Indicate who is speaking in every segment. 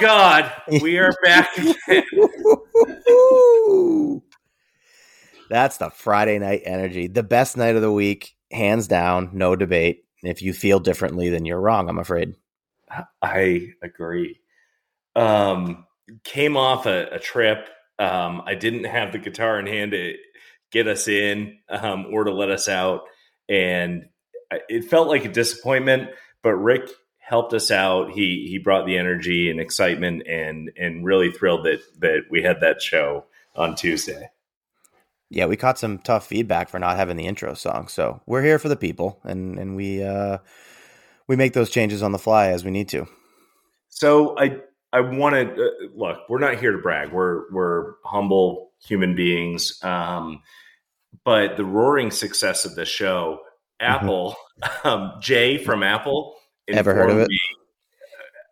Speaker 1: God, we are back again.
Speaker 2: That's the Friday night energy. The best night of the week, hands down, no debate. If you feel differently, then you're wrong, I'm afraid.
Speaker 1: I agree. Um, came off a, a trip. Um, I didn't have the guitar in hand to get us in um, or to let us out, and it felt like a disappointment. But Rick helped us out. He he brought the energy and excitement, and and really thrilled that that we had that show on Tuesday.
Speaker 2: Yeah, we caught some tough feedback for not having the intro song. So we're here for the people and, and we uh we make those changes on the fly as we need to.
Speaker 1: So I I wanted uh, look. We're not here to brag. We're we're humble human beings. Um, but the roaring success of the show, Apple, um, Jay from Apple,
Speaker 2: Mm-hmm. Ever heard of it?
Speaker 1: me-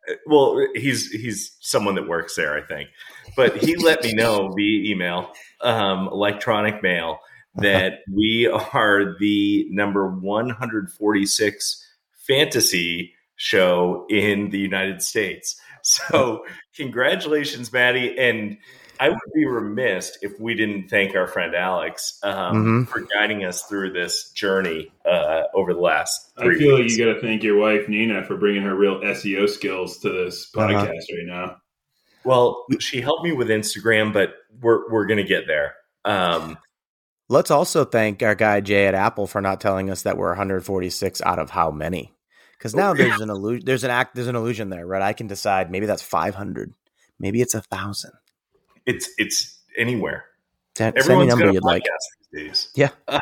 Speaker 1: uh, well, he's he's someone that works there, I think. But he let me know via email, um, electronic mail, that we are the number 146 fantasy show in the United States. So, congratulations, Maddie. And I would be remiss if we didn't thank our friend Alex um,
Speaker 2: Mhm.
Speaker 1: for guiding us through this journey uh, over the last
Speaker 3: I
Speaker 1: three
Speaker 3: feel like you got to thank your wife Nina for bringing her real SEO skills to this
Speaker 2: Uh-huh.
Speaker 3: podcast right now.
Speaker 1: well, she helped me with Instagram, but we're we're gonna get there. Um,
Speaker 2: Let's also thank our guy Jay at Apple for not telling us that we're 146 out of how many. Because now
Speaker 1: Oh,
Speaker 2: there's an illusion. There's an act. There's an illusion there, right? I can decide. Maybe that's 500. Maybe it's a thousand.
Speaker 1: It's it's anywhere.
Speaker 2: Any number
Speaker 1: got a podcast
Speaker 2: like.
Speaker 1: these days.
Speaker 2: Yeah.
Speaker 1: Um,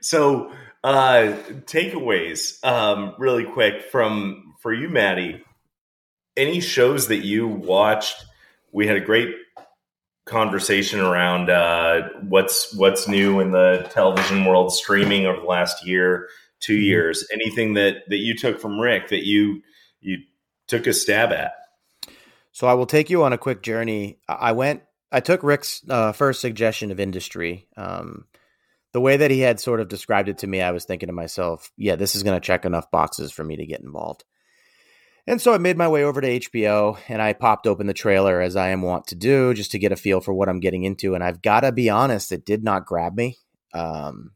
Speaker 1: so, uh, takeaways, um, really quick from for you, Maddie. Any shows that you watched? We had a great conversation around uh, what's what's new in the television world, streaming over the last year, two
Speaker 2: Mm-hmm.
Speaker 1: years. Anything that that you took from Rick that you you took a stab at?
Speaker 2: So I will take you on a quick journey. I went. I took Rick's uh, first suggestion of industry. Um, the way that he had sort of described it to me, I was thinking to myself, "Yeah, this is going to check enough boxes for me to get involved." And so I made my way over to HBO and I popped open the trailer as I am wont to do, just to get a feel for what I'm getting into. And I've got to be honest, it did not grab me. Um,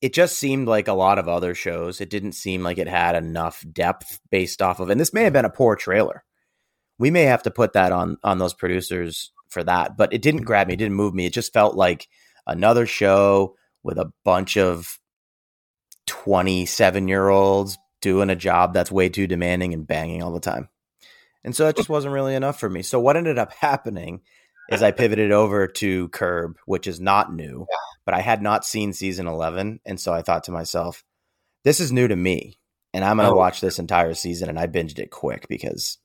Speaker 2: it just seemed like a lot of other shows. It didn't seem like it had enough depth based off of, and this may have been a poor trailer we may have to put that on on those producers for that but it didn't grab me it didn't move me. It just felt like another show with a bunch of 27 year olds doing a job that's way too demanding and banging all the time. And so that just wasn't really enough for me. So what ended up happening is i pivoted over to curb which is not new but i had not seen season 11 and so i thought to myself this is new to me and i'm going to
Speaker 1: Oh.
Speaker 2: watch this entire season and i binged it quick because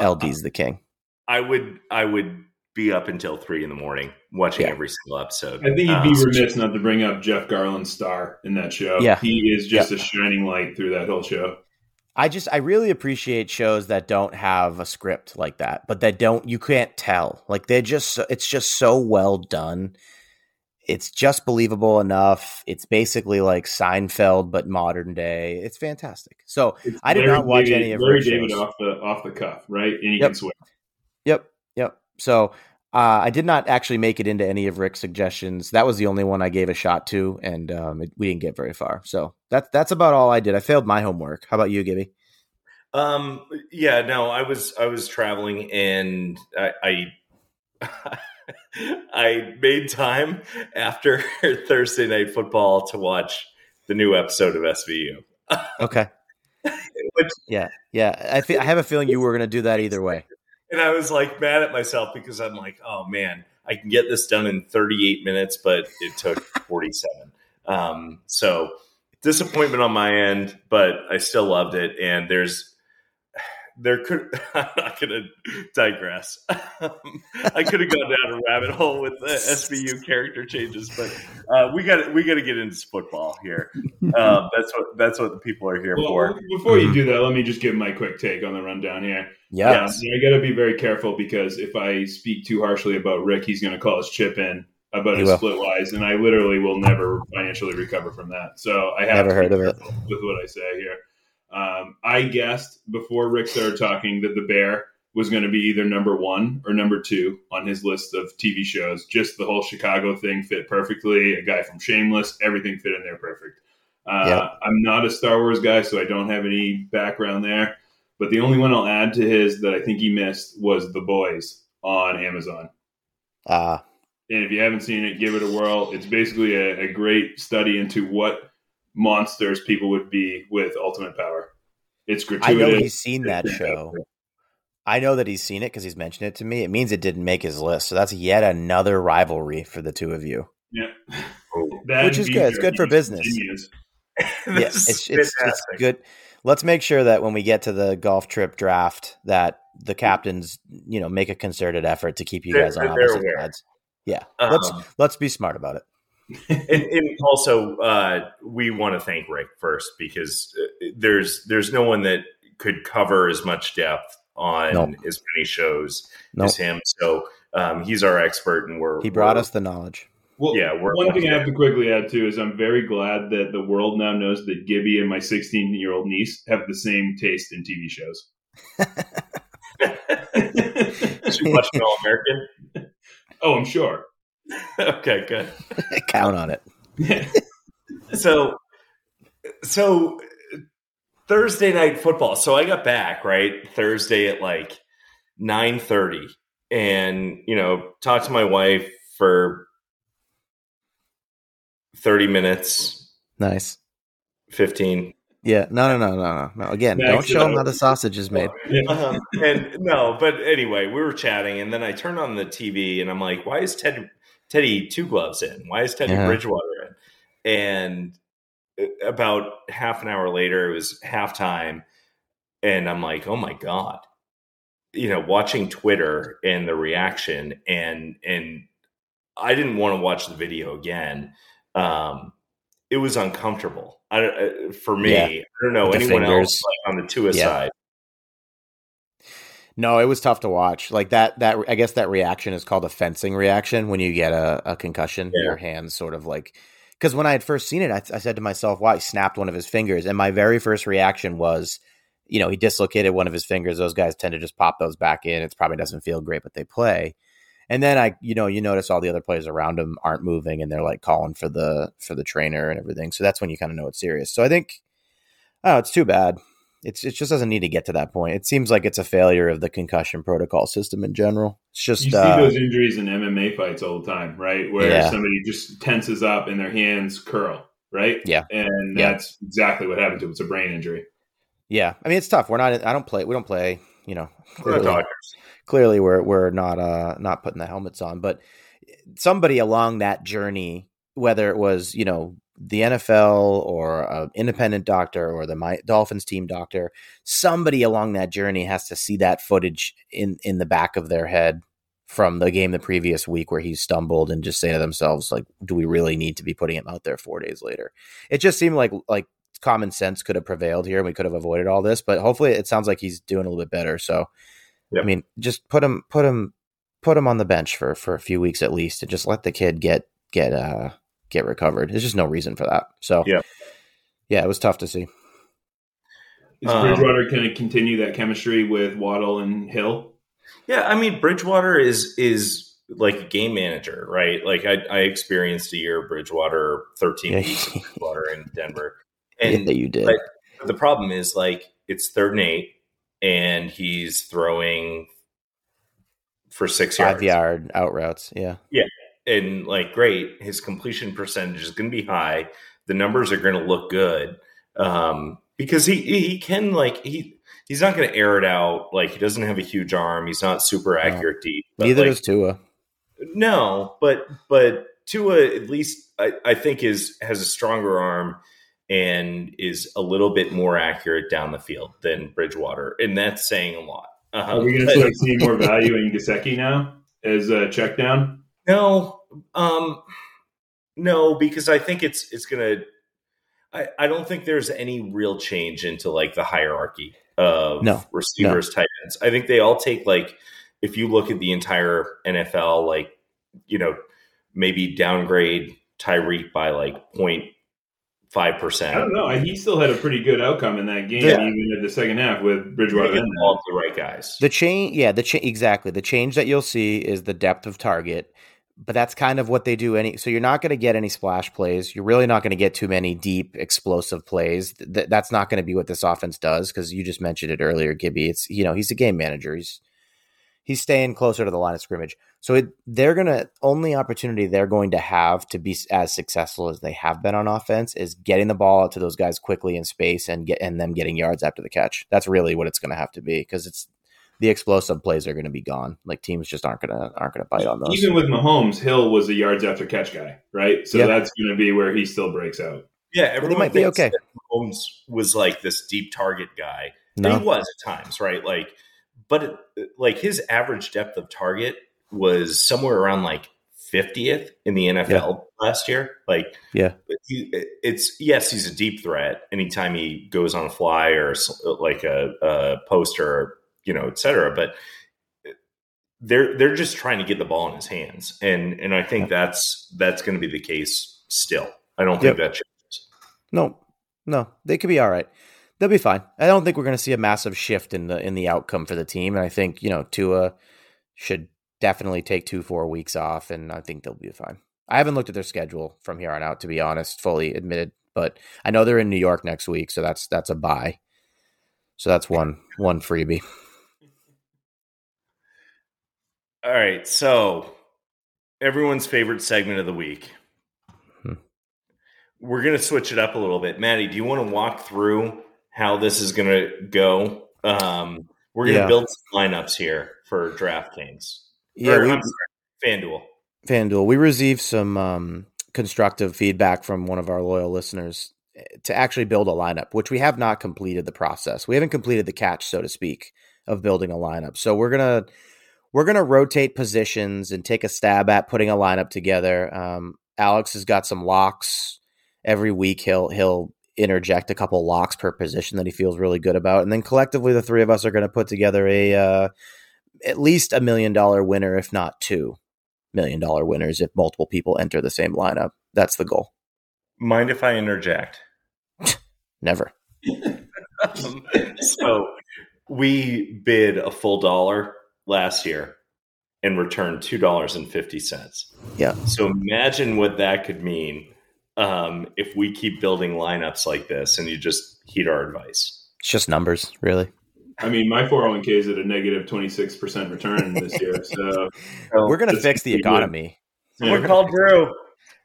Speaker 2: LD's the king.
Speaker 1: I would I would be up until three in the morning watching
Speaker 2: Yeah.
Speaker 1: every single episode.
Speaker 3: I think you'd be
Speaker 1: Um,
Speaker 3: remiss not to bring up Jeff Garlin's star in that show.
Speaker 2: Yeah.
Speaker 3: He is just a shining light through that whole show.
Speaker 2: I just I really appreciate shows that don't have a script like that, but that don't you can't tell. Like they're just it's just so well done. It's just believable enough. It's basically like Seinfeld but modern day. It's fantastic. So
Speaker 3: It's
Speaker 2: I did
Speaker 3: Larry
Speaker 2: not watch
Speaker 3: David-
Speaker 2: any of
Speaker 3: Larry
Speaker 2: Rick's
Speaker 3: David
Speaker 2: shows.
Speaker 3: off the off the cuff, right? And he
Speaker 2: Yep.
Speaker 3: can swim.
Speaker 2: Yep, yep. So uh, I did not actually make it into any of Rick's suggestions. That was the only one I gave a shot to, and um, it, we didn't get very far. So that's that's about all I did. I failed my homework. How about you, Gibby?
Speaker 1: Um, yeah, no, I was I was traveling and I, I I made time after Thursday night football to watch the new episode of SVU.
Speaker 2: Okay.
Speaker 1: Which,
Speaker 2: Yeah, yeah. I feel, I have a feeling you were going to do that either way.
Speaker 1: and I was like mad at myself because I'm like, oh man, I can get this done in 38 minutes, but it took 47. Um, so disappointment on my end, but I still loved it. And there's there could I'm not going to digress. I could have gone down a rabbit hole with the SVU character changes, but uh, we got we got to get into football here. Um, that's what that's what the people are here
Speaker 3: Well,
Speaker 1: for.
Speaker 3: before you do that, let me just give my quick take on the rundown here.
Speaker 2: Yeah.
Speaker 1: Yes.
Speaker 3: I got to be very careful because if I speak too harshly about Rick, he's going to call his chip in about
Speaker 2: He
Speaker 3: his
Speaker 2: will.
Speaker 3: Splitwise, and I literally will never financially recover from that. So I have
Speaker 2: Never
Speaker 3: to
Speaker 2: heard
Speaker 3: be
Speaker 2: of it.
Speaker 3: with what I say here. Um, I guessed before Rick started talking that the Bear was going to be either number one or number two on his list of TV shows. Just the whole Chicago thing fit perfectly. A guy from Shameless, everything fit in there perfect. Uh,
Speaker 2: Yeah.
Speaker 3: I'm not a Star Wars guy, so I don't have any background there. But the only one I'll add to his that I think he missed was The Boys on Amazon.
Speaker 2: Uh,
Speaker 3: And if you haven't seen it, give it a whirl. It's basically a, a great study into what monsters people would be with ultimate power. It's gratuitous.
Speaker 2: I
Speaker 3: gratuitous.
Speaker 2: know he's seen that show. I know that he's seen it because he's mentioned it to me. It means it didn't make his list. So that's yet another rivalry for the two of you.
Speaker 3: Yeah. That
Speaker 2: Which is good. It's good for business.
Speaker 3: continues.
Speaker 2: yeah, it's, it's, it's good. Let's make sure that when we get to the golf trip draft, that the captains, you know, make a concerted effort to keep you guys on
Speaker 1: they're
Speaker 2: opposite sides. Yeah, let's
Speaker 1: Um,
Speaker 2: let's be smart about it.
Speaker 1: And, and also uh, we want to thank Rick first because uh, there's there's no one that could cover as much depth on
Speaker 2: Nope.
Speaker 1: as many shows
Speaker 2: No,
Speaker 1: as him. So um, he's our expert, and we're
Speaker 2: he brought
Speaker 1: we're-
Speaker 2: us the knowledge.
Speaker 3: Well,
Speaker 1: Yeah, we're-
Speaker 3: one thing I have to quickly add too is I'm very glad that the world now knows that Gibby and my 16 year old niece have the same taste in TV shows.
Speaker 1: too much All American.
Speaker 3: oh, I'm sure.
Speaker 1: okay, good.
Speaker 2: Count on it.
Speaker 1: so so Thursday night football. So I got back right Thursday at like nine thirty, and you know talked to my wife for thirty minutes,
Speaker 2: Nice.
Speaker 1: fifteen.
Speaker 2: Yeah. No, no, no, no, no. no. Again,
Speaker 3: Max
Speaker 2: don't show them how the sausage is made.
Speaker 1: Um, and no, but anyway, we were chatting, and then I turned on the TV, and I'm like, "Why is Ted Teddy two gloves in? Why is Teddy
Speaker 2: Yeah.
Speaker 1: Bridgewater in?" And about half an hour later, it was halftime, and I'm like, "Oh my god!" You know, watching Twitter and the reaction, and and I didn't want to watch the video again. Um, it was uncomfortable. I, uh, for me,
Speaker 2: Yeah.
Speaker 1: I don't know
Speaker 2: the
Speaker 1: anyone else like on the Tua
Speaker 2: Yeah.
Speaker 1: side.
Speaker 2: No, it was tough to watch. Like that that I guess that reaction is called a fencing reaction when you get a, a concussion.
Speaker 1: Yeah.
Speaker 2: Your hands sort of like because when I had first seen it, I, I said to myself, "Wow, he snapped one of his fingers." And my very first reaction was, you know, he dislocated one of his fingers. Those guys tend to just pop those back in. It probably doesn't feel great, but they play. And then I, you know, you notice all the other players around him aren't moving, and they're like calling for the for the trainer and everything. So that's when you kind of know it's serious. So I think, oh, it's too bad. It's it just doesn't need to get to that point. It seems like it's a failure of the concussion protocol system in general. It's just
Speaker 3: You see
Speaker 2: uh,
Speaker 3: those injuries in MMA fights all the time, right? Where
Speaker 2: Yeah.
Speaker 3: somebody just tenses up and their hands curl, right?
Speaker 2: Yeah.
Speaker 3: And
Speaker 2: Yeah.
Speaker 3: that's exactly what happened to him. It's a brain injury.
Speaker 2: yeah. I mean, it's tough. We're not. I don't play. We don't play. You know,
Speaker 1: We're
Speaker 2: clearly,
Speaker 1: doctors.
Speaker 2: clearly we're we're not uh not putting the helmets on. But somebody along that journey, whether it was you know the NFL or an independent doctor or the my, Dolphins team doctor, somebody along that journey has to see that footage in in the back of their head from the game the previous week where he stumbled and just say to themselves like do we really need to be putting him out there 4 days later it just seemed like like common sense could have prevailed here and we could have avoided all this but hopefully it sounds like he's doing a little bit better so
Speaker 1: Yep.
Speaker 2: i mean just put him put him put him on the bench for for a few weeks at least and just let the kid get get uh get recovered there's just no reason for that so
Speaker 1: yeah,
Speaker 2: yeah it was tough to see
Speaker 3: Is
Speaker 1: Um,
Speaker 3: Bridgewater going to continue that chemistry with Waddle and Hill?
Speaker 1: Yeah, I mean Bridgewater is is like a game manager, right? Like I, I experienced a year of Bridgewater, thirteen
Speaker 2: Yeah.
Speaker 1: weeks of Bridgewater in Denver, and
Speaker 2: yeah you did
Speaker 1: but- the problem is like it's third and eight, and he's throwing for six
Speaker 2: Five
Speaker 1: yards.
Speaker 2: yard out routes. Yeah, yeah.
Speaker 1: And like great his completion percentage is going to be high the numbers are going to look good um, because he he can like he he's not going to air it out like he doesn't have a huge arm he's not super accurate deep but,
Speaker 2: Neither
Speaker 1: like,
Speaker 2: does Tua.
Speaker 1: no but but Tua at least I, I think is has a stronger arm and is a little bit more accurate down the field than Bridgewater and that's saying a lot uh,
Speaker 3: Are we going to start seeing more value in Gesicki now as a check down?
Speaker 1: No, um, no, because I think it's it's gonna. I, I don't think there's any real change into like the hierarchy of
Speaker 2: No,
Speaker 1: receivers, tight ends. I think they all take like if you look at the entire NFL, like you know maybe downgrade Tyreek by like 0.5
Speaker 3: I don't know. He still had a pretty good outcome in that game,
Speaker 2: Yeah.
Speaker 3: even in the second half with Bridgewater. in
Speaker 1: all the right guys.
Speaker 2: The change, yeah, the change exactly. The change that you'll see is the depth of target, but that's kind of what they do. Any so you're not going to get any splash plays. You're really not going to get too many deep explosive plays. Th- that's not going to be what this offense does because you just mentioned it earlier, Gibby. It's you know he's a game manager. He's he's staying closer to the line of scrimmage. So it, they're going to only opportunity they're going to have to be as successful as they have been on offense is getting the ball out to those guys quickly in space and get and them getting yards after the catch. That's really what it's going to have to be because it's the explosive plays are going to be gone. Like teams just aren't going to aren't going to bite on those.
Speaker 3: Even with Mahomes, Hill was a yards after catch guy, right? So
Speaker 2: Yeah.
Speaker 3: that's going to be where he still breaks out.
Speaker 1: Yeah, everyone
Speaker 2: might be okay.
Speaker 1: that Mahomes was like this deep target guy.
Speaker 2: No.
Speaker 1: He was at times, right? Like, but it, like his average depth of target was somewhere around like 50th in the NFL last year. Like,
Speaker 2: Yeah.
Speaker 1: he, it's yes, he's a deep threat anytime he goes on a fly or like a, a poster, you know, et cetera. But eh, they're they're just trying to get the ball in his hands, and and I think that's that's going to be the case still. I don't think that changes.
Speaker 2: No, no, they could be all right. They'll be fine. I don't think we're going to see a massive shift in the in the outcome for the team, and I think you know Tua should definitely take two four weeks off, and I think they'll be fine. I haven't looked at their schedule from here on out, to be honest, fully admitted, but I know they're in New York next week, so that's that's a bye. So that's one one freebie.
Speaker 1: All right, so everyone's favorite segment of the week.
Speaker 2: Hmm.
Speaker 1: We're going to switch it up a little bit. Maddie, do you want to walk through how this is going to go? Um, we're going to
Speaker 2: Yeah.
Speaker 1: build some lineups here for DraftKings.
Speaker 2: Yeah,
Speaker 1: Or,
Speaker 2: we,
Speaker 1: sorry, FanDuel.
Speaker 2: FanDuel, we received some um, constructive feedback from one of our loyal listeners eh, to actually build a lineup, which we have not completed the process. We haven't completed the catch, so to speak, of building a lineup. So we're gonna we're gonna rotate positions and take a stab at putting a lineup together. Um, Alex has got some locks every week. He'll he'll interject a couple locks per position that he feels really good about, and then collectively the three of us are going to put together a uh, at least a million dollar winner, if not two million dollar winners if multiple people enter the same lineup. That's the goal.
Speaker 1: Mind if I interject?
Speaker 2: Never.
Speaker 1: Um, so we bid a full dollar last year and returned two dollars and fifty cents.
Speaker 2: Yeah.
Speaker 1: So imagine what that could mean um, if we keep building lineups like this and you just heed our advice.
Speaker 2: It's just numbers, really.
Speaker 3: I mean, my 401k is at a negative 26% return this year. So
Speaker 2: We're gonna fix the economy.
Speaker 3: yeah.
Speaker 1: We're called Drew.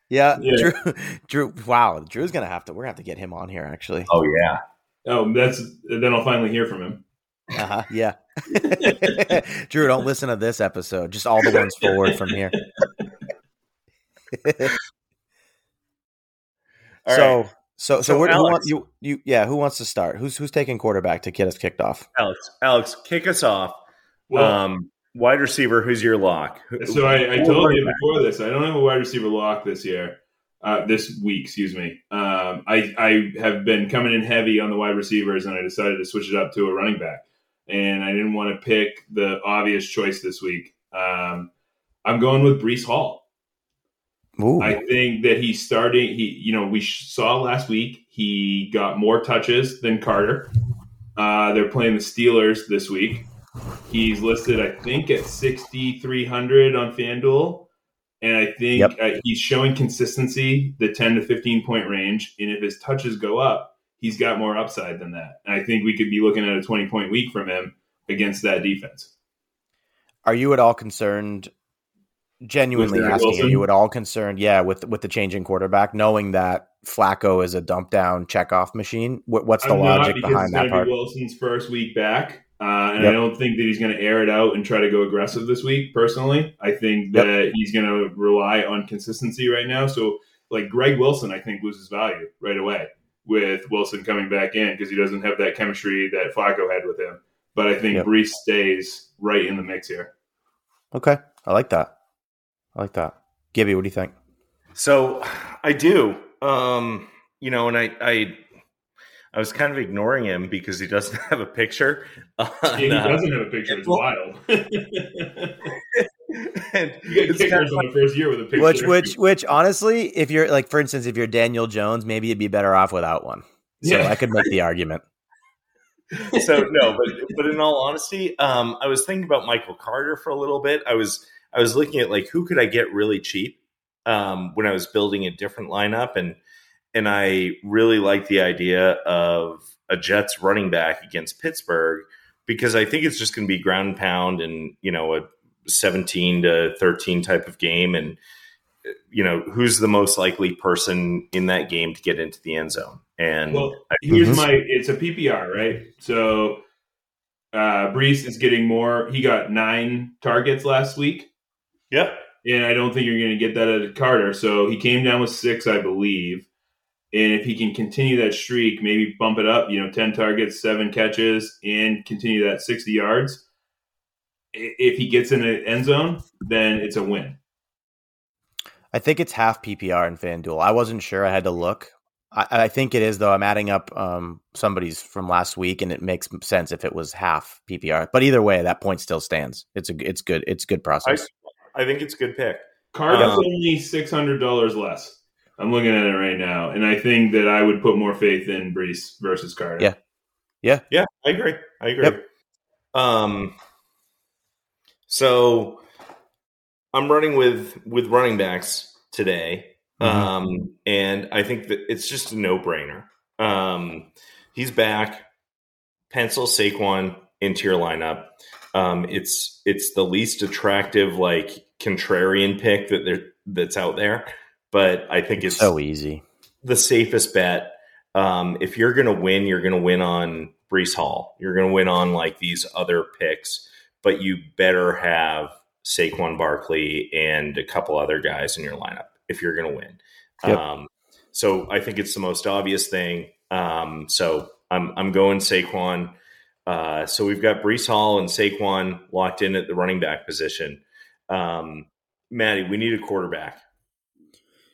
Speaker 2: Yeah,
Speaker 3: Yeah.
Speaker 2: Drew. Drew. Wow, Drew's gonna have to. We're gonna have to get him on here. Actually.
Speaker 1: Oh yeah.
Speaker 3: oh, that's then I'll finally hear from him.
Speaker 2: Uh huh. Yeah. Drew, don't listen to this episode. Just all the ones forward from here.
Speaker 1: All
Speaker 2: so,
Speaker 1: right,
Speaker 2: so, so,
Speaker 1: So,
Speaker 2: where, who
Speaker 1: Alex-
Speaker 2: want, you, you, yeah. Who wants to start? Who's who's taking quarterback to get us kicked off?
Speaker 1: Alex. Alex, kick us off.
Speaker 3: Well,
Speaker 1: um, wide receiver. Who's your lock?
Speaker 3: So I, I told you before this, I don't have a wide receiver lock this year, uh, this week, excuse me. Um, I, I have been coming in heavy on the wide receivers, and I decided to switch it up to a running back. And I didn't want to pick the obvious choice this week. Um, I'm going with Breece Hall.
Speaker 2: Ooh,
Speaker 3: I think that he's starting. He, you know, we saw last week he got more touches than Carter. Uh, they're playing the Steelers this week. He's listed, I think, at 6,300 on FanDuel. And I think
Speaker 2: Yep.
Speaker 3: uh, he's showing consistency, the 10 to 15 point range. And if his touches go up, he's got more upside than that. And I think we could be looking at a 20 point week from him against that defense.
Speaker 2: are you at all concerned? Genuinely asking,
Speaker 3: Wilson?
Speaker 2: are you at all concerned? Yeah, with with the changing quarterback, knowing that Flacco is a dump down checkoff machine. What, what's the
Speaker 3: I'm
Speaker 2: logic behind that part?
Speaker 3: be Wilson's first week back, uh, and
Speaker 2: Yep.
Speaker 3: I don't think that he's going to air it out and try to go aggressive this week. Personally, I think
Speaker 2: Yep.
Speaker 3: that he's going to rely on consistency right now. So, like Greg Wilson, I think loses value right away with Wilson coming back in because he doesn't have that chemistry that Flacco had with him. But I think
Speaker 2: Yep.
Speaker 3: Breece stays right in the mix here.
Speaker 2: Okay, I like that. I like that. Gibby, what do you think?
Speaker 1: So I do. Um, you know, and I, I I was kind of ignoring him because he doesn't have a picture. on,
Speaker 3: Yeah, he
Speaker 1: uh,
Speaker 3: doesn't have a picture. It's
Speaker 1: well-
Speaker 3: wild. you get
Speaker 1: it's kind of
Speaker 3: on the first year with a picture.
Speaker 2: Which, which, which, honestly, if you're like, for instance, if you're Daniel Jones, maybe you'd be better off without one. So
Speaker 3: Yeah.
Speaker 2: I could make the argument.
Speaker 1: so no, but but in all honesty, um, I was thinking about Michael Carter for a little bit. I was I was looking at like who could I get really cheap um, when I was building a different lineup, and and I really like the idea of a Jets running back against Pittsburgh because I think it's just going to be ground pound and you know a seventeen to thirteen type of game, and you know who's the most likely person in that game to get into the end zone. And
Speaker 3: Well,
Speaker 1: I-
Speaker 3: here's
Speaker 2: Mhm.
Speaker 3: my it's a PPR, right? So uh Breece is getting more. He got nine targets last week,
Speaker 1: yep.
Speaker 3: and I don't think you're gonna get that out of Carter. So he came down with six, I believe. And if he can continue that streak, maybe bump it up, you know, 10 targets, seven catches, and continue that 60 yards. I- If he gets in the end zone, then it's a win.
Speaker 2: I think it's half PPR in FanDuel. I wasn't sure. I had to look. I, I think it is though. I'm adding up um, somebody's from last week, and it makes sense if it was half PPR. But either way, that point still stands. It's a it's good. It's good process.
Speaker 1: I think it's a good pick.
Speaker 3: Carter's
Speaker 1: Um,
Speaker 3: only six hundred dollars less. I'm looking at it right now, and I think that I would put more faith in Breece versus Carter.
Speaker 2: Yeah.
Speaker 1: Yeah, I agree. I agree.
Speaker 2: Yep.
Speaker 1: Um, so I'm running with with running backs today,
Speaker 2: Mhm.
Speaker 1: um, and I think that it's just a no brainer. Um, he's back. Pencil Saquon into your lineup. Um, it's it's the least attractive like contrarian pick that there that's out there, but I think it's
Speaker 2: so easy.
Speaker 1: the safest bet. Um, if you're going to win, you're going to win on Breece Hall. You're going to win on like these other picks, but you better have Saquon Barkley and a couple other guys in your lineup if you're going to win.
Speaker 2: Yep.
Speaker 1: Um, so I think it's the most obvious thing. Um, so I'm I'm going Saquon. Uh, so we've got Breece Hall and Saquon locked in at the running back position. Um, Maddie, we need a quarterback.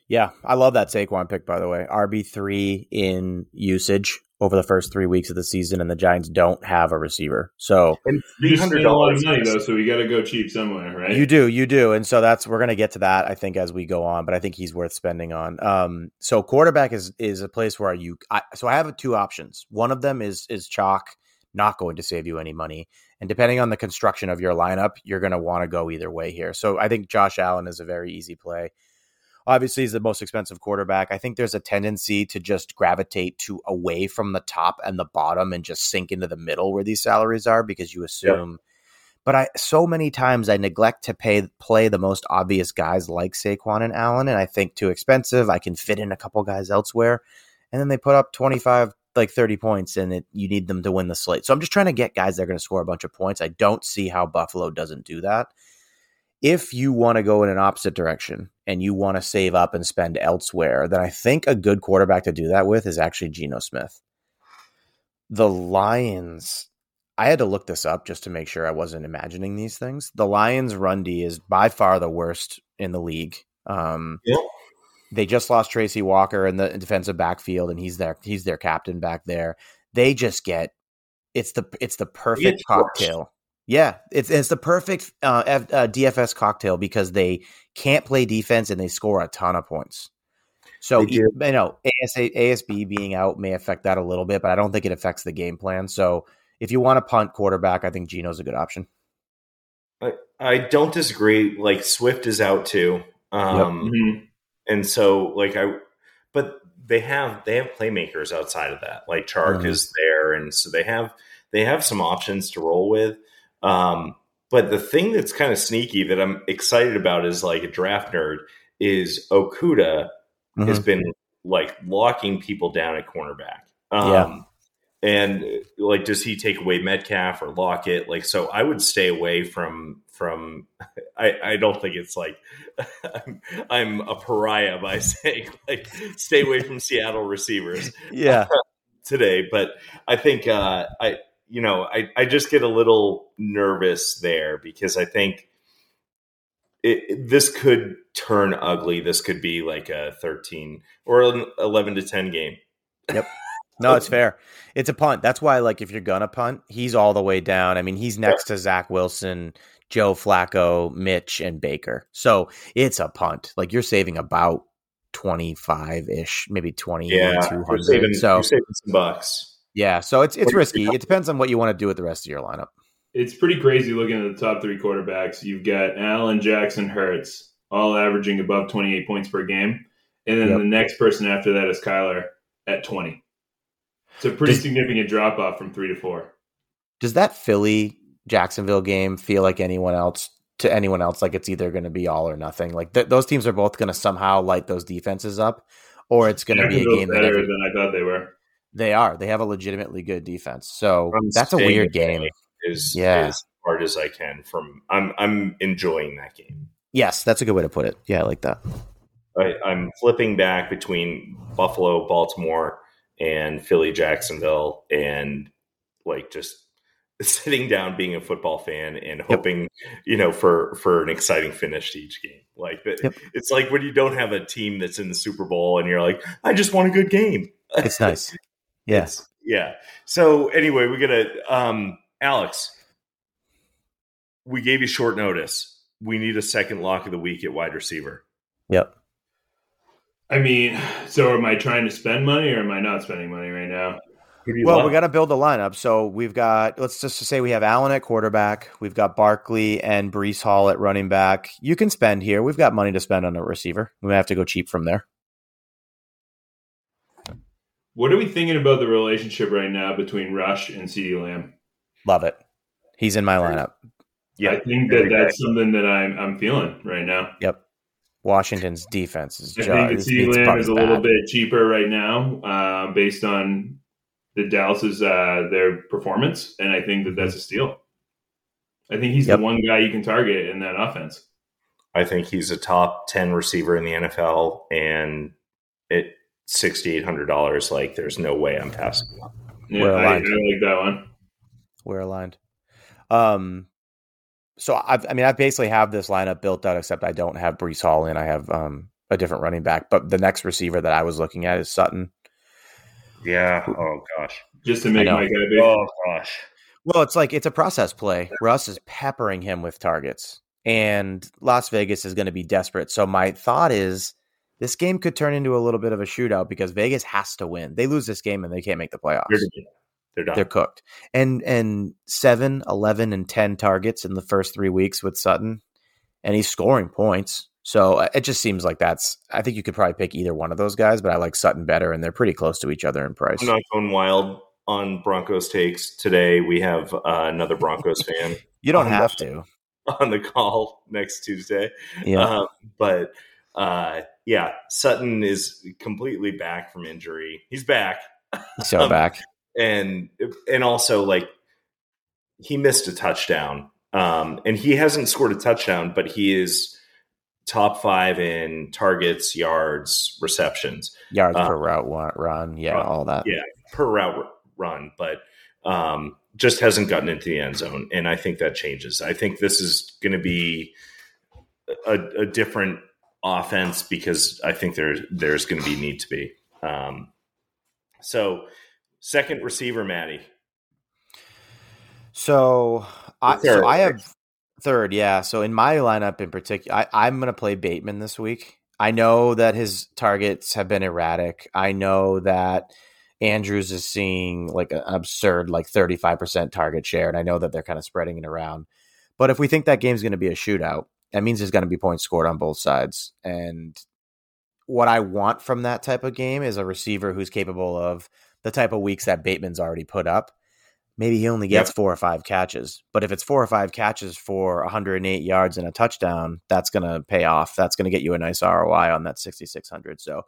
Speaker 2: Yeah, I love that Saquon pick. By the way, RB three in usage over the first three weeks of the season, and the Giants don't have a receiver. So
Speaker 1: And
Speaker 3: You just spend a lot of
Speaker 1: $300
Speaker 3: money though, so we got to go cheap somewhere, right?
Speaker 2: You do, you do, and so that's we're gonna get to that. I think as we go on, but I think he's worth spending on. Um, so quarterback is is a place where you. I, so I have two options. One of them is is chalk, not going to save you any money, and depending on the construction of your lineup, you're gonna want to go either way here. So I think Josh Allen is a very easy play. Obviously, he's the most expensive quarterback. I think there's a tendency to just gravitate to away from the top and the bottom and just sink into the middle where these salaries are because you assume but I so many times I neglect to pay play the most obvious guys like Saquon and Allen, and I think too expensive. I can fit in a couple guys elsewhere, and then they put up twenty five, like thirty points, and it, you need them to win the slate. So I'm just trying to get guys that are going to score a bunch of points. I don't see how Buffalo doesn't do that. If you want to go in an opposite direction and you want to save up and spend elsewhere, then I think a good quarterback to do that with is actually Geno Smith. The Lions I had to look this up just to make sure I wasn't imagining these things. The Lions' run D is by far the worst in the league. Um,
Speaker 1: Yep.
Speaker 2: They just lost Tracy Walker in the defensive backfield, and he's their he's their captain back there. They just get it's the it's the perfect cocktail. Yeah, it's it's the perfect uh, F, uh, DFS cocktail because they can't play defense and they score a ton of points. So you know, ASA, ASB being out may affect that a little bit, but I don't think it affects the game plan. So if you want to punt quarterback, I think Geno's a good option.
Speaker 1: I, I don't disagree. Like Swift is out too, um,
Speaker 3: Mhm.
Speaker 1: and so like I, but they have they have playmakers outside of that. Like Chark
Speaker 2: Mhm.
Speaker 1: is there, and so they have they have some options to roll with. Um, But the thing that's kind of sneaky that I'm excited about is like a draft nerd is Okudah mm-hmm. has been like locking people down at cornerback. Um, yeah. And like, does he take away Metcalf or Lockett? Like, so I would stay away from from. I, I don't think it's like I'm, I'm a pariah by saying like stay away from Seattle receivers.
Speaker 2: Yeah.
Speaker 1: today, but I think uh, I you know I I just get a little nervous there because I think it, this could turn ugly. This could be like a 13 or an 11 to 10 game.
Speaker 2: Yep. No, it's fair. It's a punt. That's why, like, if you're gonna punt, he's all the way down. I mean, he's next to Zach Wilson, Joe Flacco, Mitch, and Baker. So it's a punt. Like you're saving about 25 ish, maybe 20, yeah, 200. Saving, so
Speaker 1: saving some bucks.
Speaker 2: Yeah. So it's, it's risky. It depends on what you want to do with the rest of your lineup
Speaker 3: it's pretty crazy looking at the top three quarterbacks. You've got Allen, Jackson, Hurts, all averaging above 28 points per game. And then yep. the next person after that is Kyler at 20. It's a pretty does, significant drop off from three to four.
Speaker 2: Does that Philly Jacksonville game feel like anyone else to anyone else? Like it's either going to be all or nothing. Like th- those teams are both going to somehow light those defenses up, or it's going to be a game
Speaker 3: better every, than I thought they were.
Speaker 2: They are. They have a legitimately good defense. So I'm that's a weird game
Speaker 1: as, yeah. as hard as I can. From I'm I'm enjoying that game.
Speaker 2: Yes, that's a good way to put it. Yeah, I like that.
Speaker 1: I, I'm flipping back between Buffalo, Baltimore, and Philly, Jacksonville, and like just sitting down being a football fan and hoping yep. you know for for an exciting finish to each game like yep. it's like when you don't have a team that's in the super bowl and you're like i just want a good game
Speaker 2: it's nice yes
Speaker 1: yeah so anyway we're gonna um Alex, we gave you short notice. We need a second lock of the week at wide receiver.
Speaker 2: Yep.
Speaker 3: I mean, so am I trying to spend money or am I not spending money right now?
Speaker 2: Well, we got to build a lineup. So we've got, let's just say we have Allen at quarterback. We've got Barkley and Breece Hall at running back. You can spend here. We've got money to spend on a receiver. We may have to go cheap from there.
Speaker 3: What are we thinking about the relationship right now between Rush and CeeDee Lamb?
Speaker 2: Love it. He's in my lineup.
Speaker 3: Yeah, I think that that's something that I'm I'm feeling right now.
Speaker 2: Yep. Washington's defense is.
Speaker 3: I think CeeDee Lamb is a little bit cheaper right now, uh, based on the Dallas's uh, their performance, and I think that that's a steal. I think he's yep. the one guy you can target in that offense.
Speaker 1: I think he's a top ten receiver in the NFL, and at sixty eight hundred dollars, like there's no way I'm passing.
Speaker 3: Yeah, I, I like that one
Speaker 2: we're aligned. Um, so I've, I mean, I basically have this lineup built out, except I don't have Breece Hall and I have um, a different running back. But the next receiver that I was looking at is Sutton.
Speaker 1: Yeah. Oh gosh.
Speaker 3: Just to make my guy big.
Speaker 1: Oh gosh.
Speaker 2: Well, it's like it's a process play. Russ is peppering him with targets, and Las Vegas is going to be desperate. So my thought is this game could turn into a little bit of a shootout because Vegas has to win. They lose this game and they can't make the playoffs.
Speaker 1: They're done.
Speaker 2: They're cooked. And and 7, 11 and 10 targets in the first 3 weeks with Sutton and he's scoring points. So uh, it just seems like that's I think you could probably pick either one of those guys, but I like Sutton better and they're pretty close to each other in price.
Speaker 1: I'm not going wild on Broncos takes today. We have uh, another Broncos fan.
Speaker 2: you don't have the, to
Speaker 1: on the call next Tuesday.
Speaker 2: Yeah. Uh,
Speaker 1: but uh, yeah, Sutton is completely back from injury. He's back.
Speaker 2: So um, back
Speaker 1: and and also like he missed a touchdown, um, and he hasn't scored a touchdown, but he is top five in targets, yards, receptions,
Speaker 2: yards um, per route run, yeah, run, all that,
Speaker 1: yeah, per route run, but um, just hasn't gotten into the end zone, and I think that changes. I think this is going to be a, a, different offense because I think there's there's going to be need to be. Um, so Second receiver, Maddie.
Speaker 2: So I so I have third, yeah. So in my lineup in particular, I, I'm going to play Bateman this week. I know that his targets have been erratic. I know that Andrews is seeing like an absurd like 35% target share, and I know that they're kind of spreading it around. But if we think that game's going to be a shootout, that means there's going to be points scored on both sides. And what I want from that type of game is a receiver who's capable of the type of weeks that Bateman's already put up. maybe he only gets yep. four or five catches. But if it's four or five catches for 108 yards and a touchdown, that's going to pay off. That's going to get you a nice ROI on that 6600. So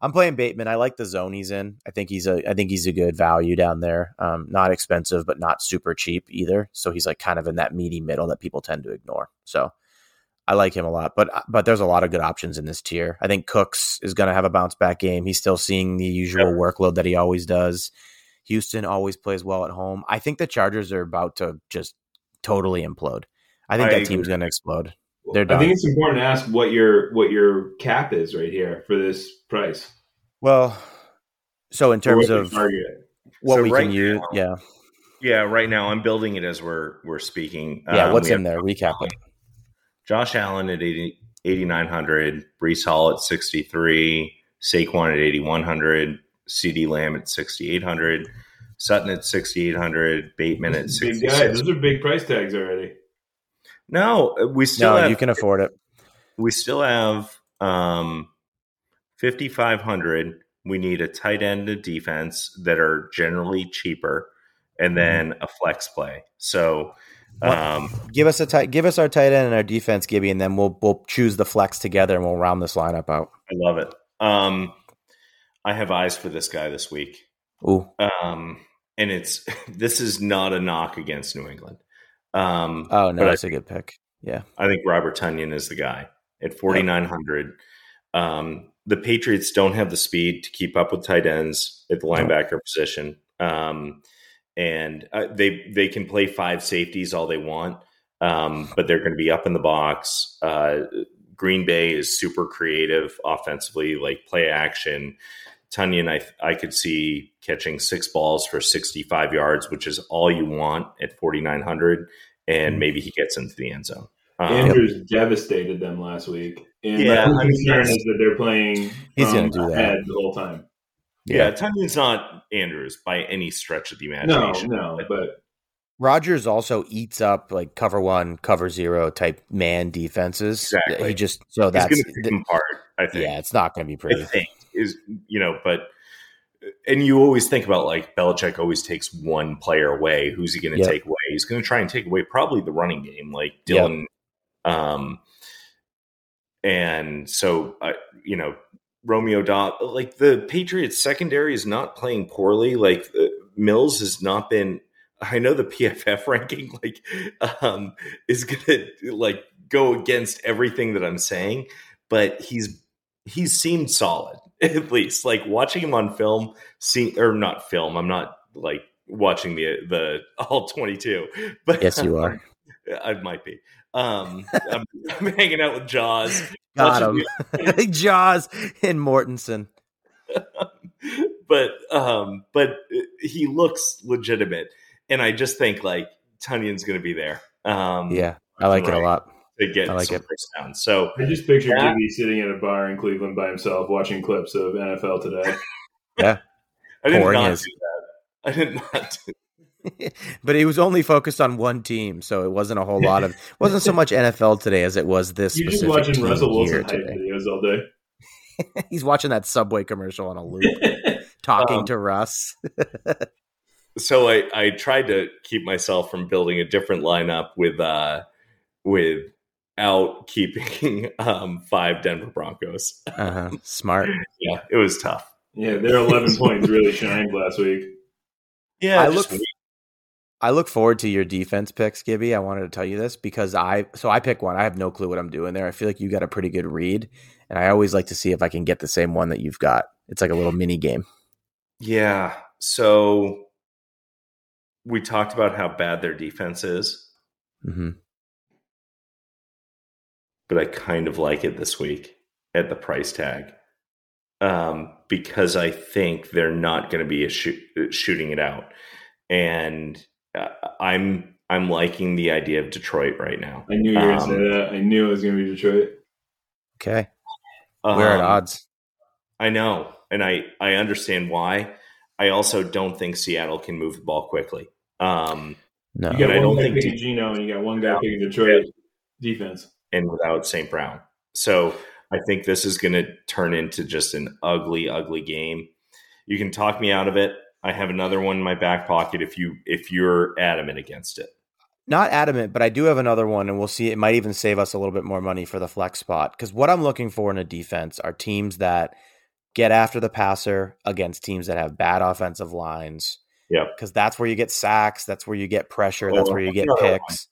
Speaker 2: I'm playing Bateman. I like the zone he's in. I think he's a I think he's a good value down there. Um, not expensive, but not super cheap either. So he's like kind of in that meaty middle that people tend to ignore. So I like him a lot. But but there's a lot of good options in this tier. I think Cooks is going to have a bounce back game. He's still seeing the usual yep. workload that he always does. Houston always plays well at home. I think the Chargers are about to just totally implode. I think I that team's going to explode. They're done.
Speaker 3: I think it's important to ask what your what your cap is right here for this price.
Speaker 2: Well, so in terms of what so we right can use, yeah,
Speaker 1: yeah. Right now, I'm building it as we're we're speaking.
Speaker 2: Yeah, um, what's in there? Recap it.
Speaker 1: Josh Allen at 80, 8,900, Breece Hall at 63, Saquon at 8,100, CeeDee Lamb at 6,800, Sutton at 6,800, Bateman at 66.
Speaker 3: Those are big price tags already.
Speaker 1: No, we still
Speaker 2: no,
Speaker 1: have,
Speaker 2: you can afford it.
Speaker 1: We still have um, 5,500. We need a tight end of defense that are generally cheaper and mm-hmm. then mm-hmm. a flex play. So um,
Speaker 2: give us a tight, give us our tight end and our defense, Gibby, and then we'll we'll choose the flex together and we'll round this lineup out.
Speaker 1: I love it. Um, I have eyes for this guy this week.
Speaker 2: Ooh.
Speaker 1: Um, and it's this is not a knock against New England. Um,
Speaker 2: oh no, that's a good pick. Yeah,
Speaker 1: I think Robert Tonyan is the guy at forty nine hundred. Um, the Patriots don't have the speed to keep up with tight ends at the linebacker position. Um, and uh, they they can play five safeties all they want, um, but they're going to be up in the box. Uh, Green Bay is super creative offensively, like play action. Tonyan, I I could see catching six balls for 65 yards, which is all you want at 4,900, and mm-hmm. maybe he gets into the end zone.
Speaker 3: Um, Andrews devastated them last week. And yeah, my concern is that they're playing he's going to do that the whole time.
Speaker 1: Yeah, yeah Tonyan's not Andrews by any stretch of the imagination.
Speaker 3: No, no, but
Speaker 2: Rodgers also eats up like cover one, cover zero type man defenses.
Speaker 1: Exactly.
Speaker 2: He just so that's
Speaker 1: going to the, apart. I think.
Speaker 2: Yeah, it's not going to be pretty.
Speaker 1: I think is you know, but and you always think about like Belichick always takes one player away. Who's he going to yep. take away? He's going to try and take away probably the running game, like Dillon. Yep. Um, and so uh, you know, Romeo Doubs, like the Patriots secondary is not playing poorly. Like uh, Mills has not been. I know the PFF ranking like um, is gonna like go against everything that I'm saying, but he's he's seemed solid at least. Like watching him on film, see or not film. I'm not like watching the the all 22, but
Speaker 2: yes, you are.
Speaker 1: I might be. Um, I'm, I'm, hanging out with Jaws.
Speaker 2: Got him. Jaws and Mortensen.
Speaker 1: but um, but he looks legitimate, and I just think like Tonyan's going to be there. Um,
Speaker 2: yeah, I like right, it a lot.
Speaker 1: To get I like it. down. So
Speaker 3: I just picture yeah. Jimmy sitting in a bar in Cleveland by himself, watching clips of NFL today.
Speaker 2: Yeah,
Speaker 1: I did not his. do that. I did not. Do
Speaker 2: but he was only focused on one team, so it wasn't a whole lot of wasn't so much NFL today as it was this. You're just watching Russell Wilson today.
Speaker 3: videos all day.
Speaker 2: He's watching that Subway commercial on a loop, talking um, to Russ.
Speaker 1: so I I tried to keep myself from building a different lineup with uh without keeping um five Denver Broncos.
Speaker 2: uh-huh. Smart.
Speaker 1: yeah, it was tough.
Speaker 3: Yeah, their eleven points really shined last week.
Speaker 1: Yeah,
Speaker 2: I look. I look forward to your defense picks, Gibby. I wanted to tell you this because I so I pick one. I have no clue what I'm doing there. I feel like you got a pretty good read, and I always like to see if I can get the same one that you've got. It's like a little mini game.
Speaker 1: Yeah. So we talked about how bad their defense is,
Speaker 2: mm-hmm.
Speaker 1: but I kind of like it this week at the price tag um, because I think they're not going to be shooting it out, and I'm I'm liking the idea of Detroit right now.
Speaker 3: I knew you were um, going to say that. I knew it was going to be Detroit.
Speaker 2: Okay, um, we're at odds.
Speaker 1: I know, and I I understand why. I also don't think Seattle can move the ball quickly. Um,
Speaker 3: no, you got one I don't guy think picking Geno, and you got one guy picking Detroit defense,
Speaker 1: and without St. Brown. So I think this is going to turn into just an ugly, ugly game. You can talk me out of it. I have another one in my back pocket if you if you're adamant against it.
Speaker 2: Not adamant, but I do have another one, and we'll see. It might even save us a little bit more money for the flex spot because what I'm looking for in a defense are teams that get after the passer against teams that have bad offensive lines.
Speaker 1: Yeah,
Speaker 2: because that's where you get sacks. That's where you get pressure. That's
Speaker 1: Oh,
Speaker 2: where you get picks.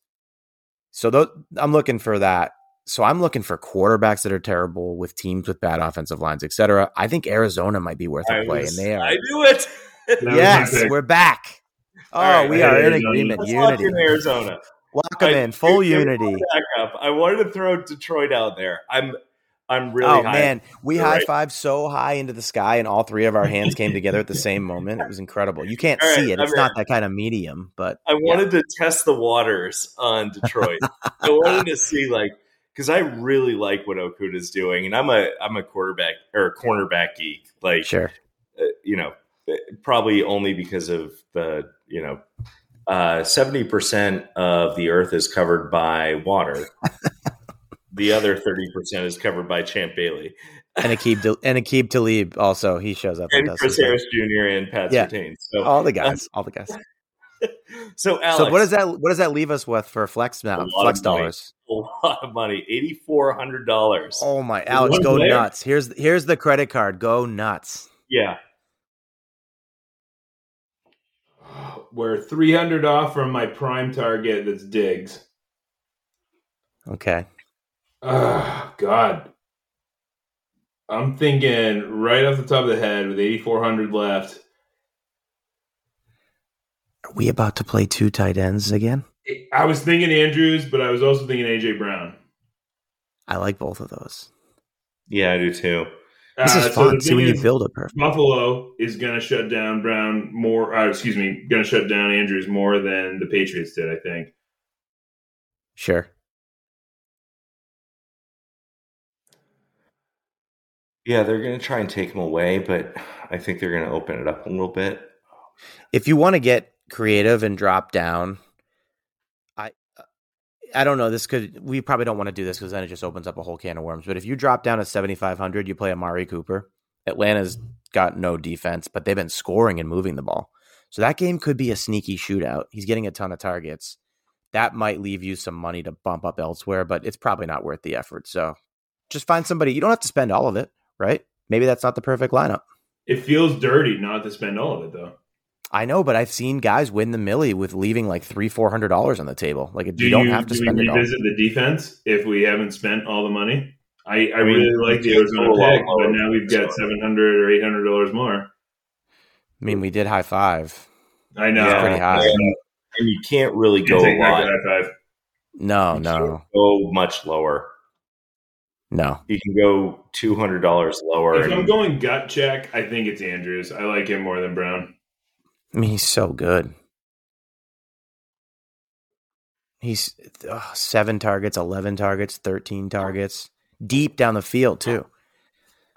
Speaker 2: So I'm looking for that. So I'm looking for quarterbacks that are terrible with teams with bad offensive lines, etc. I think Arizona might be worth a play,
Speaker 1: was-
Speaker 2: and they are.
Speaker 1: I knew it.
Speaker 3: That was my
Speaker 2: yes, we're back. Oh,
Speaker 1: right,
Speaker 2: we
Speaker 3: I
Speaker 2: are in agreement.
Speaker 1: Let's
Speaker 2: Unity.
Speaker 1: in Arizona.
Speaker 2: Welcome
Speaker 1: I-
Speaker 2: in. Full
Speaker 1: give
Speaker 2: unity.
Speaker 1: I wanted to throw Detroit out there. I'm I'm really
Speaker 2: oh
Speaker 1: high.
Speaker 2: man, we
Speaker 1: You're
Speaker 2: high
Speaker 1: right.
Speaker 2: fived so high into the sky, and all three of our hands came together at the same moment. It was incredible. You can't
Speaker 1: right,
Speaker 2: see it;
Speaker 1: I'm
Speaker 2: it's not that kind of medium. But
Speaker 1: I wanted to test the waters on Detroit. I wanted to see like because I really like what Okudah's doing, and I'm a I'm a quarterback or a cornerback geek. Like
Speaker 2: sure,
Speaker 1: uh, you know, probably only because of the you know. uh, Seventy percent of the Earth is covered by water. the other thirty percent is covered by Champ Bailey
Speaker 2: and Aqib and Aqib Talib also he shows up and
Speaker 1: Chris. Harris Jr. and Pat
Speaker 2: Yeah.
Speaker 1: Surtain. So,
Speaker 2: All the guys, all the guys.
Speaker 1: so Alex,
Speaker 2: so what does that what does that leave us with for flex now? Flex dollars.
Speaker 1: A lot of money, eighty four hundred dollars.
Speaker 2: Oh my, Alex, go
Speaker 3: player?
Speaker 2: nuts. Here's here's the credit card. Go nuts.
Speaker 1: Yeah,
Speaker 3: We're 300 off from my prime target that's Diggs.
Speaker 2: Okay.
Speaker 3: Oh, God. I'm thinking right off the top of the head with 8,400 left.
Speaker 2: Are we about to play two tight ends again?
Speaker 3: I was thinking Andrews, but I was also thinking AJ Brown.
Speaker 2: I like both of those.
Speaker 1: yeah, I do too.
Speaker 2: This
Speaker 3: Uh,
Speaker 2: is
Speaker 3: so
Speaker 2: fun.
Speaker 3: the
Speaker 2: See when you build it perfect.
Speaker 3: Buffalo is going to shut down Brown more. Uh, excuse me, going to shut down Andrews more than the Patriots did. I think.
Speaker 2: Sure.
Speaker 1: Yeah, they're going to try and take him away, but I think they're going to open it up a little bit.
Speaker 2: If you want to get creative and drop down, I I don't know. This could we probably don't want to do this because then it just opens up a whole can of worms. But if you drop down to seventy five hundred, you play Amari Cooper. Atlanta's got no defense, but they've been scoring and moving the ball. So that game could be a sneaky shootout. He's getting a ton of targets. That might leave you some money to bump up elsewhere, but it's probably not worth the effort. So just find somebody. You don't have to spend all of it, right? Maybe that's not the perfect lineup.
Speaker 3: It feels dirty not to spend all of it though.
Speaker 2: I know, but I've seen guys win the millie with leaving like three, four hundred dollars on the table. Like
Speaker 3: Do
Speaker 2: you don't have to
Speaker 3: do
Speaker 2: spend
Speaker 3: we
Speaker 2: it all.
Speaker 3: revisit the defense if we haven't spent all the money? I, I,
Speaker 1: I mean,
Speaker 3: really like the
Speaker 1: it's
Speaker 3: Arizona
Speaker 1: a lot
Speaker 3: pick, but now we've got seven hundred or eight hundred dollars more.
Speaker 2: I mean, we did high five.
Speaker 3: I know.
Speaker 2: It's pretty high.
Speaker 1: And, and you can't really
Speaker 3: You
Speaker 1: go
Speaker 3: can
Speaker 1: a
Speaker 3: take back
Speaker 1: lot.
Speaker 3: high five.
Speaker 2: No,
Speaker 1: You
Speaker 2: no,
Speaker 1: can't go much lower.
Speaker 2: no.
Speaker 1: You can go two hundred dollars lower.
Speaker 3: If I'm going gut check, I think it's Andrews. I like him more than Brown.
Speaker 2: I mean, he's so good. He's ugh, seven targets, eleven targets, thirteen targets, deep down the field too.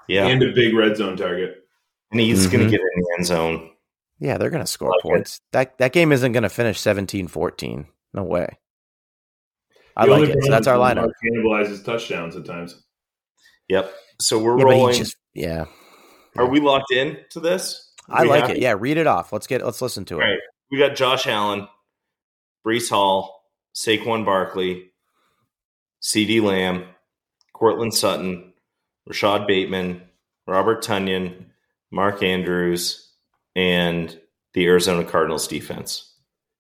Speaker 1: yeah,
Speaker 3: And a big red zone target.
Speaker 1: and he's going
Speaker 2: Mhm.
Speaker 1: to get in the end zone.
Speaker 2: Yeah, they're gonna score
Speaker 1: Like it.
Speaker 2: points. That that game isn't gonna finish 17-14. No way. I
Speaker 3: The
Speaker 2: like
Speaker 3: only
Speaker 2: it. So
Speaker 3: problem
Speaker 2: that's our lineup.
Speaker 3: Cannibalizes touchdowns at times.
Speaker 1: Yep. So we're
Speaker 2: Yeah,
Speaker 1: rolling.
Speaker 2: just yeah.
Speaker 1: Are we locked in to this?
Speaker 2: I
Speaker 1: We
Speaker 2: like
Speaker 1: happy?
Speaker 2: it. Yeah, read it off. Let's get let's listen to it.
Speaker 1: All right. We got Josh Allen, Breece Hall, Saquon Barkley, CeeDee Lamb, Courtland Sutton, Rashod Bateman, Robert Tonyan, Mark Andrews, and the Arizona Cardinals defense.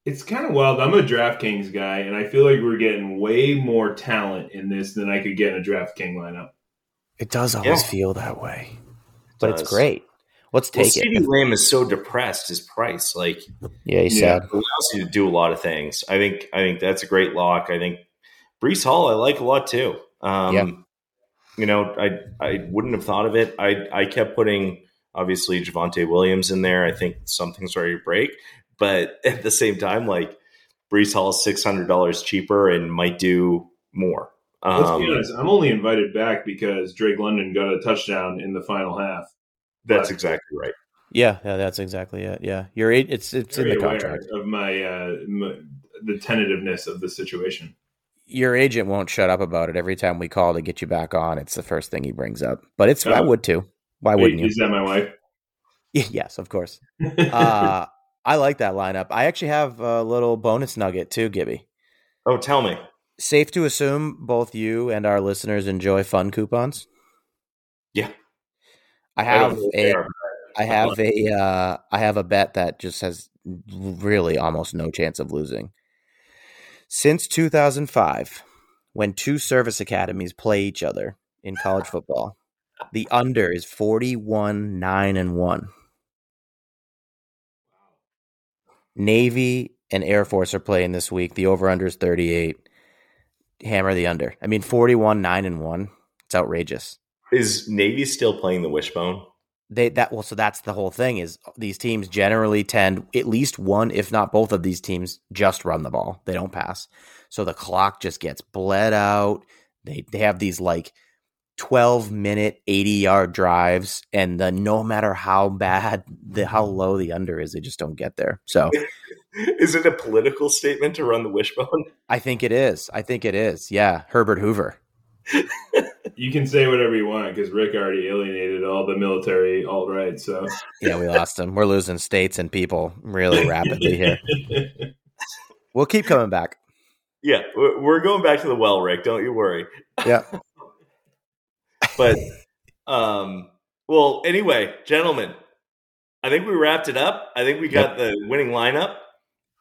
Speaker 3: It's kind of wild. I'm a DraftKings guy, and I feel like we're getting way more talent in this than I could get in a DraftKings lineup.
Speaker 2: It does always
Speaker 1: Yeah.
Speaker 2: feel that way. But it's great. Let's
Speaker 1: Well,
Speaker 2: take
Speaker 1: CeeDee
Speaker 2: it.
Speaker 1: Lamb is so depressed. His price, like,
Speaker 2: Yeah, he's
Speaker 3: Yeah.
Speaker 2: sad.
Speaker 1: allows you to do a lot of things. I think. I think that's a great lock. I think Breece Hall, I like a lot too. Um,
Speaker 2: Yeah.
Speaker 1: You know, I I wouldn't have thought of it. I I kept putting obviously Javonte Williams in there. I think something's ready to break, but at the same time, like Breece Hall is six hundred dollars cheaper and might do more.
Speaker 3: Let's
Speaker 1: Um,
Speaker 3: be honest. I'm only invited back because Drake London got a touchdown in the final half.
Speaker 1: That's exactly right.
Speaker 2: Yeah, yeah, that's exactly it. Yeah, you're eight. It's it's in the contract.
Speaker 3: of my, uh, my the tentativeness of the situation.
Speaker 2: Your agent won't shut up about it. Every time we call to get you back on, it's the first thing he brings up. But it's I
Speaker 3: Oh.
Speaker 2: would too. Why wouldn't you?
Speaker 3: Is that my wife?
Speaker 2: yes, of course. Uh, I like that lineup. I actually have a little bonus nugget too, Gibby.
Speaker 1: Oh, tell me.
Speaker 2: Safe to assume both you and our listeners enjoy fun coupons.
Speaker 1: Yeah.
Speaker 2: I have a I have a uh, I have a bet that just has really almost no chance of losing. Since 2005, when two service academies play each other in college football, the under is 41 9 and 1. Navy and Air Force are playing this week. The over under is 38. Hammer the under. I mean 41 9 and 1. It's outrageous.
Speaker 1: Is Navy still playing the wishbone?
Speaker 2: They that well so that's the whole thing is these teams generally tend at least one if not both of these teams just run the ball. They don't pass. So the clock just gets bled out. They they have these like 12 minute 80 yard drives and the no matter how bad the how low the under is they just don't get there so
Speaker 1: is it a political statement to run the wishbone
Speaker 2: i think it is i think it is yeah herbert hoover
Speaker 3: you can say whatever you want because rick already alienated all the military alt right so.
Speaker 2: Yeah we lost him. We're losing states and people really rapidly here. We'll keep coming back.
Speaker 1: Yeah we're going back to the well rick. Don't you worry.
Speaker 2: Yeah.
Speaker 1: But um well anyway gentlemen i think we wrapped it up. I think we got yep. the winning lineup.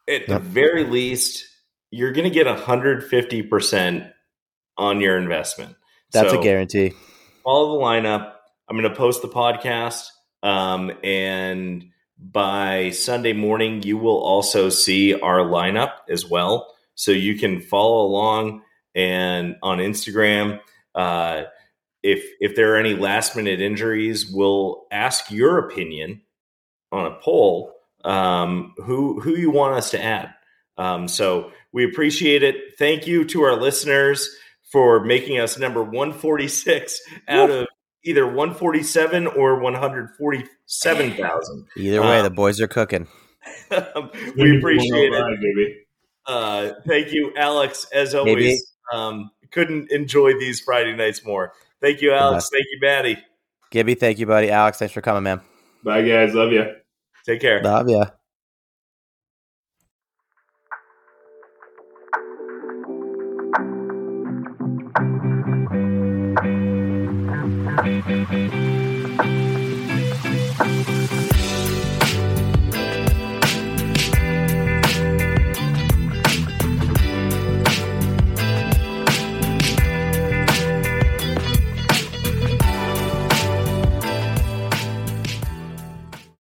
Speaker 1: At yep. the very least you're going to get 150% on your investment.
Speaker 2: That's so, a guarantee.
Speaker 1: follow the lineup. I'm going to post the podcast um, and by sunday morning you will also see our lineup as well. So you can follow along and on instagram uh, if if there are any last minute injuries, we'll ask your opinion on a poll um, who who you want us to add. Um, so we appreciate it. Thank you to our listeners for making us number 146 out of either 147 or 147,000.
Speaker 2: Either way, um, the boys are cooking.
Speaker 1: we appreciate it. baby. Uh, thank you, Alex. As always, um, couldn't enjoy these Friday nights more. Thank you, Alex. Thank you, Matty.
Speaker 2: Gibby, thank you, buddy. Alex, thanks for coming, man.
Speaker 3: Bye, guys. Love you.
Speaker 1: Take care.
Speaker 2: Love you.